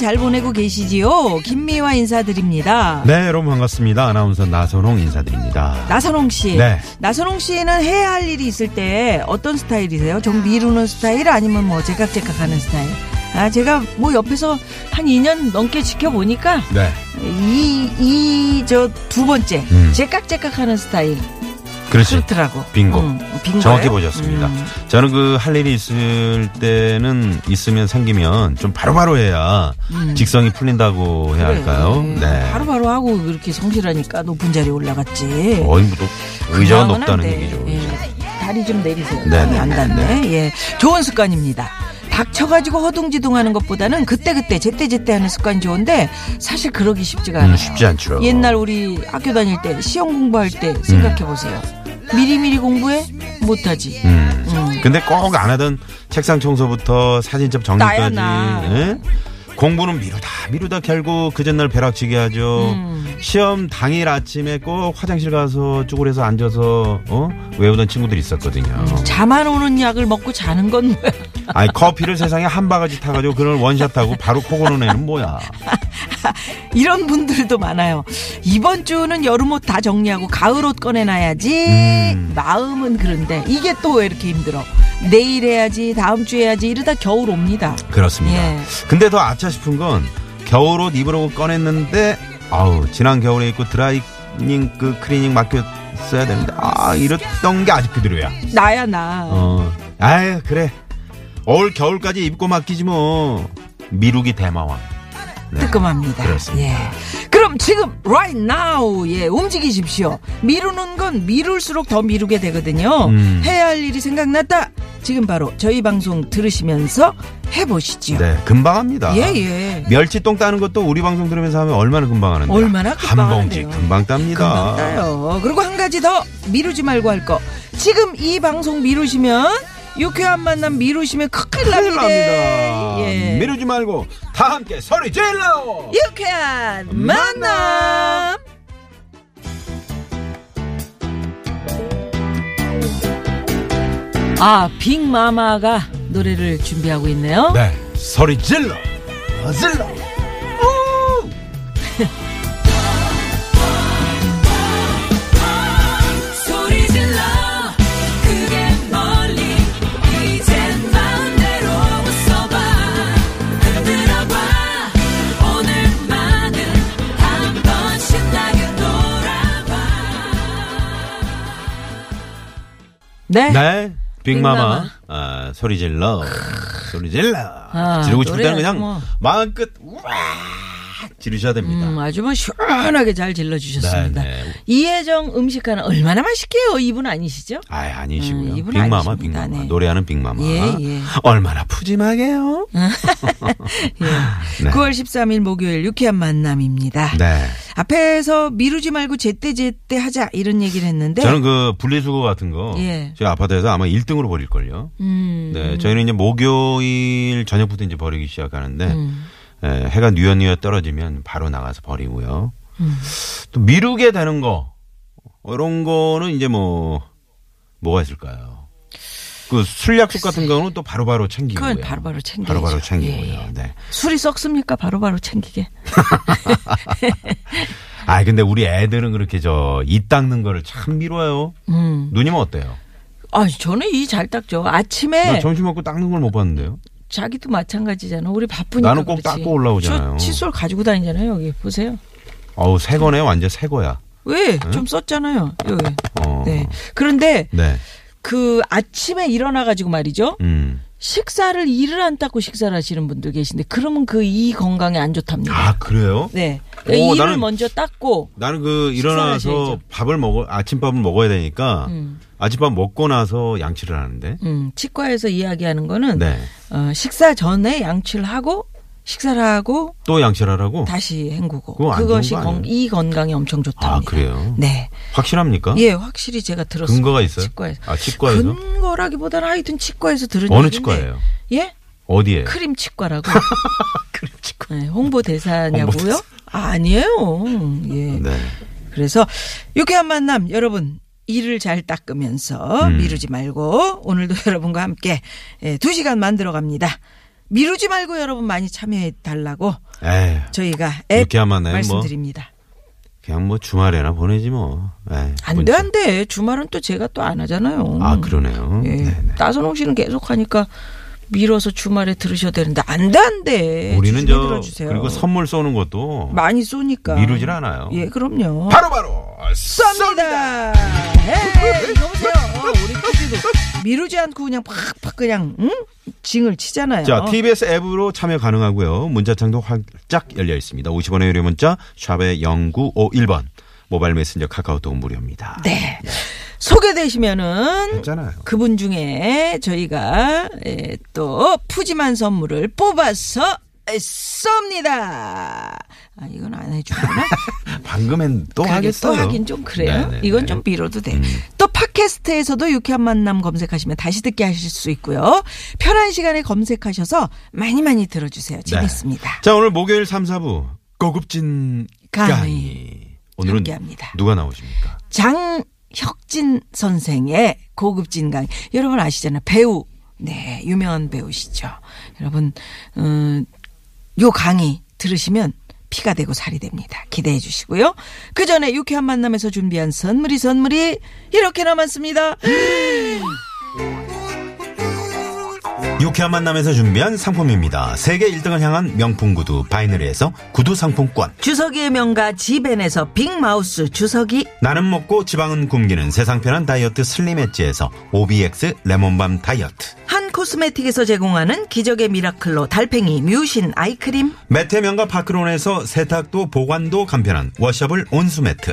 잘 보내고 계시지요? 김미화 인사드립니다. 네 여러분 반갑습니다 아나운서 나선홍 인사드립니다 나선홍 씨. 네. 나선홍 씨는 해야 할 일이 있을 때 어떤 스타일이세요? 좀 미루는 스타일 아니면 뭐 제깍제깍하는 스타일? 아, 제가 뭐 옆에서 한 2년 넘게 지켜보니까 네 이, 이, 저 두 번째. 음. 제깍제깍 하는 스타일. 그렇지 그렇더라고. 빙고 음, 빙고예요? 정확히 보셨습니다 음. 저는 그 할 일이 있을 때는 있으면 생기면 좀 바로바로 해야 직성이 풀린다고 해야 할까요 네. 네 바로 바로 하고 이렇게 성실하니까 높은 자리에 올라갔지. 어이 뭐 의자가 높다는. 얘기죠 예. 다리 좀 내리세요. 네, 네, 네, 안 네, 닿네. 예. 좋은 습관입니다. 닥쳐가지고 허둥지둥 하는 것보다는 그때그때 제때제때 하는 습관이 좋은데 사실 그러기 쉽지가 않아요. 음, 쉽지 않죠 옛날 우리 학교 다닐 때 시험 공부할 때 생각해 보세요. 미리미리 공부해 못하지. 음. 음. 근데 꼭 안 하던 책상 청소부터 사진첩 정리까지 나야, 나. 예? 공부는 미루다 미루다 결국 그 전날 벼락치기 하죠. 음. 시험 당일 아침에 꼭 화장실 가서 쭈그려서 앉아서 어? 외우던 친구들이 있었거든요. 잠안 오는 약을 먹고 자는 건 뭐야? 아니 커피를 세상에 한 바가지 타가지고 그걸 원샷하고 바로 코 고는 애는 뭐야? 이런 분들도 많아요. 이번 주는 여름 옷 다 정리하고 가을 옷 꺼내놔야지. 음. 마음은 그런데 이게 또 왜 이렇게 힘들어? 내일 해야지, 다음 주에 해야지 이러다 겨울 옵니다. 그렇습니다. 예. 근데 더 아차 싶은 건 겨울 옷 입으려고 꺼냈는데 아우 지난 겨울에 입고 드라이닝 그 클리닝 맡겼어야 되는데 아 이랬던 게 아직 그대로야. 나야 나. 어, 아유 그래. 올 겨울까지 입고 맡기지 뭐. 미루기 대마왕. 네. 뜨끔합니다. 그렇습니다. 예. 그럼 지금 right now 예 움직이십시오. 미루는 건 미룰수록 더 미루게 되거든요. 음. 해야 할 일이 생각났다. 지금 바로 저희 방송 들으시면서 해보시죠. 네, 금방 합니다. 예 예. 멸치똥 따는 것도 우리 방송 들으면서 하면 얼마나 금방 하는데. 얼마나 금방 한 봉지. 금방 땁니다. 금방 따요. 그리고 한 가지 더 미루지 말고 할 거. 지금 이 방송 미루시면 유쾌한 만남 미루시면 큰일 큰일 납니다. 납니다. 예. 미루지 말고 다 함께 소리 질러. 유쾌한 만남. 아, 빅마마가 노래를 준비하고 있네요. 네, 소리 질러. 어, 질러. 우! 소리 질러 크게 멀리 이젠 마음대로 웃어봐 흔들어봐 오늘만은 한번 신나게 놀아봐 네. 네, 빅마마. 아, 소리 질러. 소리 질러. 아, 지르고 싶을 때는 그냥 뭐. 마음껏 와 지르셔야 됩니다. 음, 아주 뭐 시원하게 잘 질러주셨습니다. 네, 네. 이혜정 음식 하나 얼마나 맛있게요? 이분 아니시죠? 아, 아니시고요. 음, 이분 빅마마, 아니십니다. 빅마마. 네. 노래하는 빅마마. 예, 예. 얼마나 푸짐하게요? 예. 네. 9월 13일 목요일 유쾌한 만남입니다. 네. 앞에서 미루지 말고 제때제때 하자 이런 얘기를 했는데 저는 그 분리수거 같은 거 예. 저희 아파트에서 아마 1등으로 버릴걸요. 음, 네. 저희는 이제 목요일 저녁부터 이제 버리기 시작하는데 음. 예, 해가 뉘엿뉘엿 떨어지면 바로 나가서 버리고요. 음. 또 미루게 되는 거 이런 거는 이제 뭐 뭐가 있을까요? 그 술 약속 같은 경우는 또 바로바로 챙기고요. 그건 바로바로 챙겨야죠. 바로바로 챙기고요. 예, 예. 네. 술이 썩습니까? 바로바로 챙기게. 아 근데 우리 애들은 그렇게 저 이 닦는 거를 참 미뤄요. 음. 누님은 어때요? 아, 저는 이 잘 닦죠. 아침에 나 점심 먹고 닦는 걸 못 봤는데요. 자기도 마찬가지잖아. 우리 바쁘니까 나는 꼭 그렇지. 닦고 올라오잖아요. 저 칫솔 가지고 다니잖아요. 여기 보세요. 어우 새 거네 완전 새 거야. 왜? 좀 썼잖아요. 여기. 어. 네. 그런데 네. 그 아침에 일어나 가지고 말이죠. 음. 식사를 이를 안 닦고 식사를 하시는 분들 계신데 그러면 그 이 건강에 안 좋답니다. 아 그래요? 네. 오, 이를 나는- 먼저 닦고 나는 그 일어나서. 밥을 먹어 아침밥을 먹어야 되니까 음. 아침밥 먹고 나서 양치를 하는데. 음, 치과에서 이야기하는 거는 네. 어, 식사 전에 양치를 하고 식사를 하고 또 양치를 하라고? 다시 헹구고 그것이 건? 이 건강에 엄청 좋답니다. 아, 그래요? 네. 확실합니까? 예, 확실히 제가 들었어요. 근거가 있어요? 치과에서. 아, 치과에서? 근거라기보다는 하여튼 치과에서 들은 어느 얘기인데. 치과예요? 예? 어디에? 크림 치과라고. 크림 치과. 네, 홍보 대사냐고요? 홍보대사. 아, 아니에요. 예. 네. 그래서 유쾌한 만남 여러분 이를 잘 닦으면서 음. 미루지 말고 오늘도 여러분과 함께 예, 두 시간 만들어 갑니다. 미루지 말고 여러분 많이 참여해 달라고. 저희가 앱뭐 말씀드립니다. 그냥 뭐 주말에나 보내지 뭐. 에이, 안 돼, 문자. 안 돼. 주말은 또 제가 또 안 하잖아요. 아, 그러네요. 예. 네네. 따선홍 씨는 계속 하니까 밀어서 주말에 들으셔야 되는데 안 돼, 안 돼. 우리는 저 들어주세요. 그리고 선물 쏘는 것도 많이 쏘니까 미루질 않아요. 예, 그럼요. 바로 바로 쏩니다. 에이, 여보세요. 어, 우리 PD도 미루지 않고 그냥 팍팍 그냥 응? 징을 치잖아요. 자, TBS 앱으로 참여 가능하고요. 문자창도 활짝 열려 있습니다. 50원의 유료 문자 샵의 0951번. 모바일 메신저 카카오톡 무료입니다. 네. 소개되시면은 했잖아요. 그분 중에 저희가 에, 또 푸짐한 선물을 뽑아서 쏩니다. 아, 이건 안 해주구나. 방금엔 또 하겠어요. 또 하긴 좀 그래요. 네네네. 이건 좀 미뤄도 돼. 음. 또 팟캐스트에서도 유쾌한 만남 검색하시면 다시 듣게 하실 수 있고요. 편한 시간에 검색하셔서 많이 많이 들어주세요. 재밌습니다. 자, 오늘 목요일 3, 4부 고급진 강의. 강의. 오늘은 함께합니다. 누가 나오십니까? 장혁진 선생의 고급진 강의. 여러분 아시잖아요. 배우. 네, 유명한 배우시죠. 여러분, 음, 요 강의 들으시면 피가 되고 살이 됩니다. 기대해 주시고요. 그 전에 유쾌한 만남에서 준비한 선물이 선물이 이렇게 남았습니다. 유쾌한 만남에서 준비한 상품입니다. 세계 1등을 향한 명품 구두 바이너리에서 구두 상품권. 주서기의 명가 지벤에서 빅마우스 주서기 나는 먹고 지방은 굶기는 세상 편한 다이어트 슬림 엣지에서 OBX 레몬밤 다이어트. 한 코스메틱에서 제공하는 기적의 미라클로 달팽이 뮤신 아이크림 매트 명가 파크론에서 세탁도 보관도 간편한 washable 온수매트.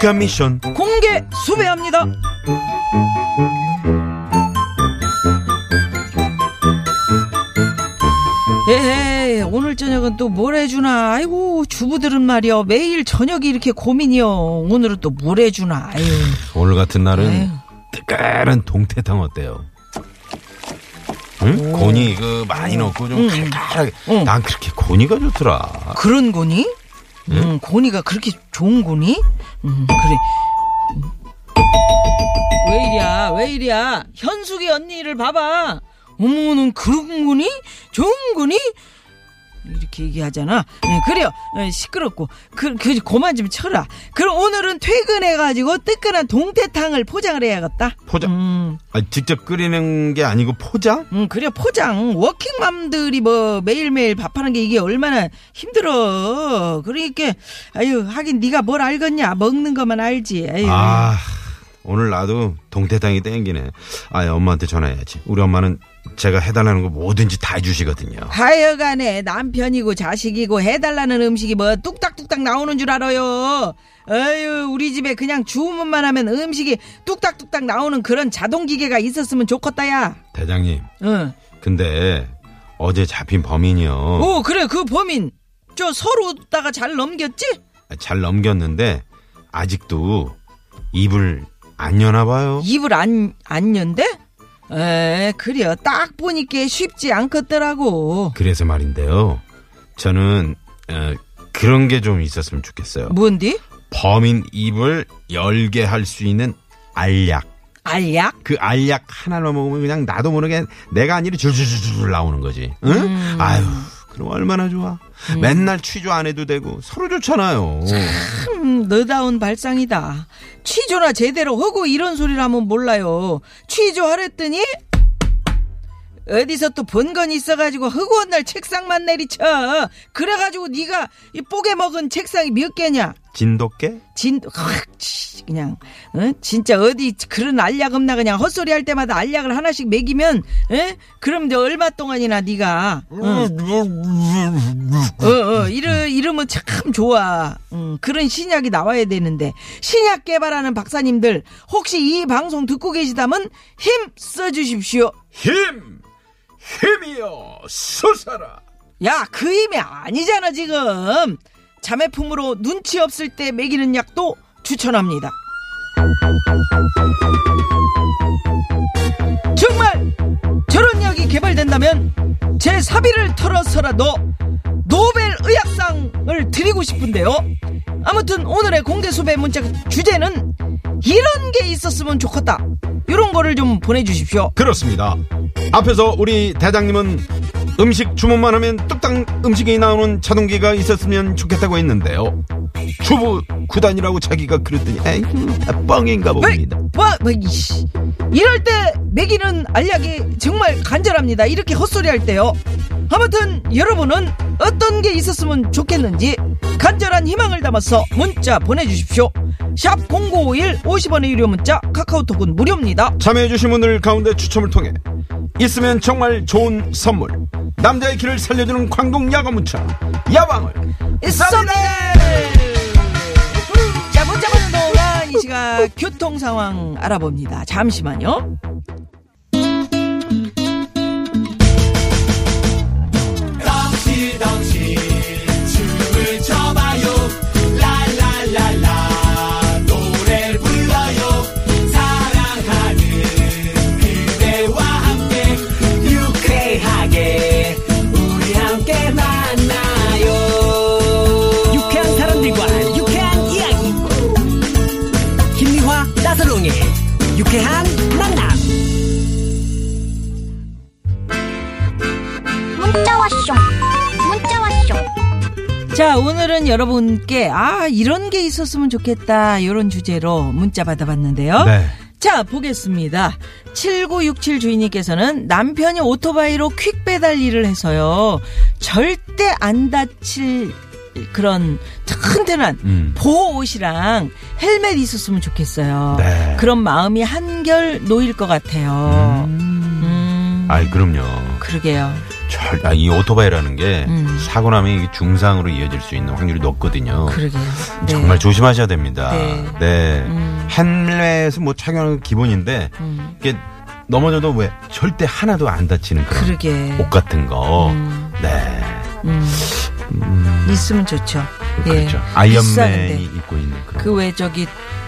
유쾌한 미션 공개 수배합니다 에헤이 오늘 저녁은 또 뭘 해주나 아이고 주부들은 말이여 매일 저녁이 이렇게 고민이여 오늘은 또 뭘 해주나 아유 오늘 같은 날은 에휴. 뜨끈한 동태탕 어때요? 응? 고니 그 많이 넣고 좀 칼칼하게. 응. 난 그렇게 고니가 좋더라. 그런 고니? 음, 고니가 그렇게 좋은 고니? 음, 그래. 음. 왜 이리야, 왜 이리야? 현숙이 언니를 봐봐. 어머는 그런 고니? 좋은 고니? 이렇게 얘기하잖아. 예, 그래요. 예, 시끄럽고. 그, 그, 그만 좀 쳐라. 그럼 오늘은 퇴근해가지고 뜨끈한 동태탕을 포장을 해야겠다. 포장. 음, 아, 직접 끓이는 게 아니고 포장? 음, 그래, 포장. 워킹맘들이 뭐 매일매일 밥하는 게 이게 얼마나 힘들어. 그러니까, 아유, 하긴 네가 뭘 알겠냐. 먹는 것만 알지. 아유. 아, 오늘 나도 동태탕이 땡기네. 아, 엄마한테 전화해야지. 우리 엄마는 제가 해달라는 거 뭐든지 다 해주시거든요. 하여간에 남편이고 자식이고 해달라는 음식이 뭐 뚝딱뚝딱 나오는 줄 알아요. 아유, 우리 집에 그냥 주문만 하면 음식이 뚝딱뚝딱 나오는 그런 자동기계가 있었으면 좋겠다, 야. 대장님, 응. 근데 어제 잡힌 범인이요. 오, 그래, 그 범인. 저 서로다가 잘 넘겼지? 잘 넘겼는데 아직도 입을 안 여나 봐요. 입을 안, 안 연대? 에, 그래요. 딱 보니까 쉽지 않겠더라고. 그래서 말인데요. 저는 어, 그런 게 좀 있었으면 좋겠어요. 뭔디? 범인 입을 열게 할 수 있는 알약. 알약? 그 알약 하나로 먹으면 그냥 나도 모르게 내가 아니라 줄줄줄줄 나오는 거지. 응? 아유. 그럼 얼마나 좋아. 음. 맨날 취조 안 해도 되고 서로 좋잖아요. 음, 너다운 발상이다. 취조나 제대로 하고 이런 소리를 하면 몰라요. 취조하랬더니 어디서 또본건 있어가지고 허구한 날 책상만 내리쳐. 그래가지고 네가 이 뽀개 먹은 책상이 몇 개냐? 진돗개? 진, 그냥, 어? 진짜 어디 그런 알약 없나 그냥 헛소리 할 때마다 알약을 하나씩 먹이면, 에? 그럼 이제 얼마 동안이나 네가 어, 어, 어, 이러, 이러면 참 좋아. 음, 그런 신약이 나와야 되는데, 신약 개발하는 박사님들, 혹시 이 방송 듣고 계시다면 힘 써주십시오. 힘! 힘이여 솟아라! 야, 그 힘이 아니잖아, 지금. 자매품으로 눈치 없을 때 먹이는 약도 추천합니다. 정말 저런 약이 개발된다면 제 사비를 털어서라도 노벨 의학상을 드리고 싶은데요. 아무튼 오늘의 공개 수배 문자 주제는 이런 게 있었으면 좋겠다. 이런 거를 좀 보내주십시오. 그렇습니다. 앞에서 우리 대장님은 음식 주문만 하면 뚝딱 음식이 나오는 자동기가 있었으면 좋겠다고 했는데요. 주부 구단이라고 자기가 그랬더니 에이구 다 뻥인가 봅니다. 와, 뭐, 이씨. 이럴 때 먹이는 알약이 정말 간절합니다. 이렇게 헛소리 할 때요. 아무튼 여러분은 어떤 게 있었으면 좋겠는지 간절한 희망을 담아서 문자 보내주십시오. 샵 0951 50원의 유료 문자 카카오톡은 무료입니다. 참여해주신 분들 가운데 추첨을 통해 있으면 정말 좋은 선물 남자의 길을 살려주는 광동 야간 문자 야방을 썸네 자 문자 보는 동안 이 시각 교통 상황 알아봅니다. 잠시만요. 여러분께, 아, 이런 게 있었으면 좋겠다. 이런 주제로 문자 받아봤는데요. 네. 자, 보겠습니다. 7967 주인님께서는 남편이 오토바이로 퀵 배달 일을 해서요. 절대 안 다칠 그런 튼튼한 음. 보호 옷이랑 헬멧 있었으면 좋겠어요. 네. 그런 마음이 한결 놓일 것 같아요. 음, 아이 그럼요 그러게요. 절, 아, 이 오토바이라는 게 음. 사고 나면 이게 중상으로 이어질 수 있는 확률이 높거든요 그러게요. 네. 정말 조심하셔야 됩니다 네. 네, 음. 헬멧은 뭐 착용하는 게 기본인데 음. 이게 넘어져도 왜 절대 하나도 안 다치는 그런 그러게. 옷 같은 거 음. 네. 음. 있으면 좋죠. 그렇죠. 예. 아이언맨이. 입고 있는 그런. 그왜 저기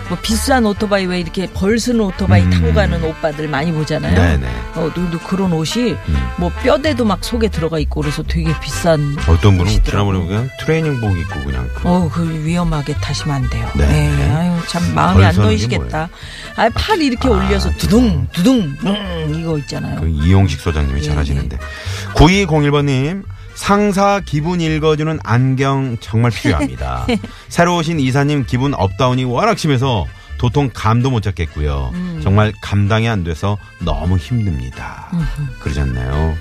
뭐 비싼 오토바이 왜 이렇게 벌서는 오토바이 음. 타고 가는 오빠들 많이 보잖아요. 네네. 어, 누구 그런 옷이 음. 뭐 뼈대도 막 속에 들어가 있고 그래서 되게 비싼. 어떤 분은. 지난번에 그냥 트레이닝복 입고 그냥 그 어, 그 위험하게 타시면 안 돼요. 네. 네. 아유, 참 마음이 안 놓이시겠다. 아, 팔 이렇게 올려서 두둥, 두둥, 음, 이거 있잖아요. 그 이용식 소장님이 예, 잘하시는데 9201번님 상사 기분 읽어주는 안경 정말 필요합니다. 새로 오신 이사님 기분 up down이 워낙 심해서 도통 감도 못 잡겠고요. 음. 정말 감당이 안 돼서 너무 힘듭니다. 그러셨나요?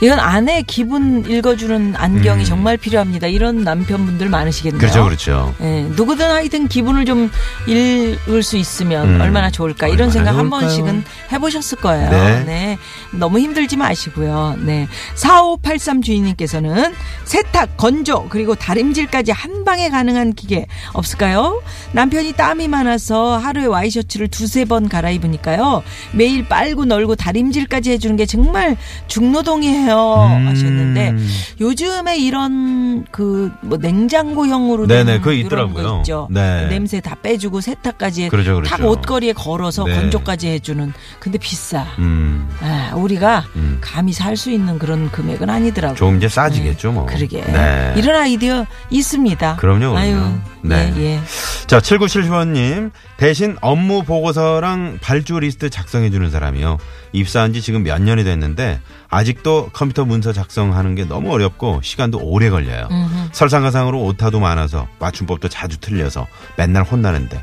이건 아내 기분 읽어주는 안경이 음. 정말 필요합니다. 이런 남편분들 많으시겠네요. 그렇죠, 그렇죠. 예, 누구든 하여튼 기분을 좀 읽을 수 있으면 음, 얼마나 좋을까 이런 얼마나 생각 한 좋을까요? 번씩은 해보셨을 거예요. 네. 네. 너무 힘들지 마시고요. 네. 4583 주인님께서는 세탁, 건조, 그리고 다림질까지 한 방에 가능한 기계 없을까요? 남편이 땀이 많아서 하루에 와이셔츠를 두세 번 갈아입으니까요. 매일 빨고 널고 다림질까지 해주는 게 정말 중노동이에요. 음. 하셨는데 요즘에 이런 그 뭐 냉장고형으로 된 네네, 그거 이런 있더라고요. 거 있죠. 네. 냄새 다 빼주고 세탁까지 그렇죠, 그렇죠. 탁 옷걸이에 걸어서 네. 건조까지 해주는. 근데 비싸. 음, 아, 우리가 음. 감히 살 수 있는 그런 금액은 아니더라고. 조금 이제 싸지겠죠, 뭐. 그러게. 네. 이런 아이디어 있습니다. 그럼요, 그럼요. 아유, 네. 예, 예. 자, 7975님. 대신 업무 보고서랑 발주 리스트 작성해주는 사람이요. 입사한 지 지금 몇 년이 됐는데, 아직도 컴퓨터 문서 작성하는 게 너무 어렵고, 시간도 오래 걸려요. 설상가상으로 오타도 많아서, 맞춤법도 자주 틀려서, 맨날 혼나는데,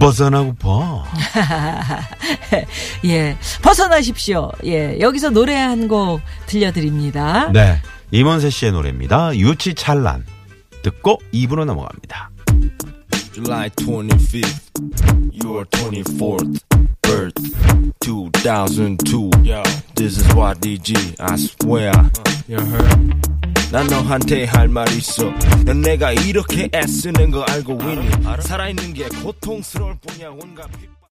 벗어나고 봐. 예, 벗어나십시오. 예, 여기서 노래 한 곡 들려드립니다. 네. 이문세 씨의 노래입니다. 유치찬란. 듣고 2부로 넘어갑니다. July 25th, your 24th birth, 2002. Yo, this is YDG, I swear. You heard? 난 너한테 할 말 있어. 넌 내가 이렇게 애쓰는 거 알고 있니? 살아있는 게 고통스러울 뿐이야, 온갖.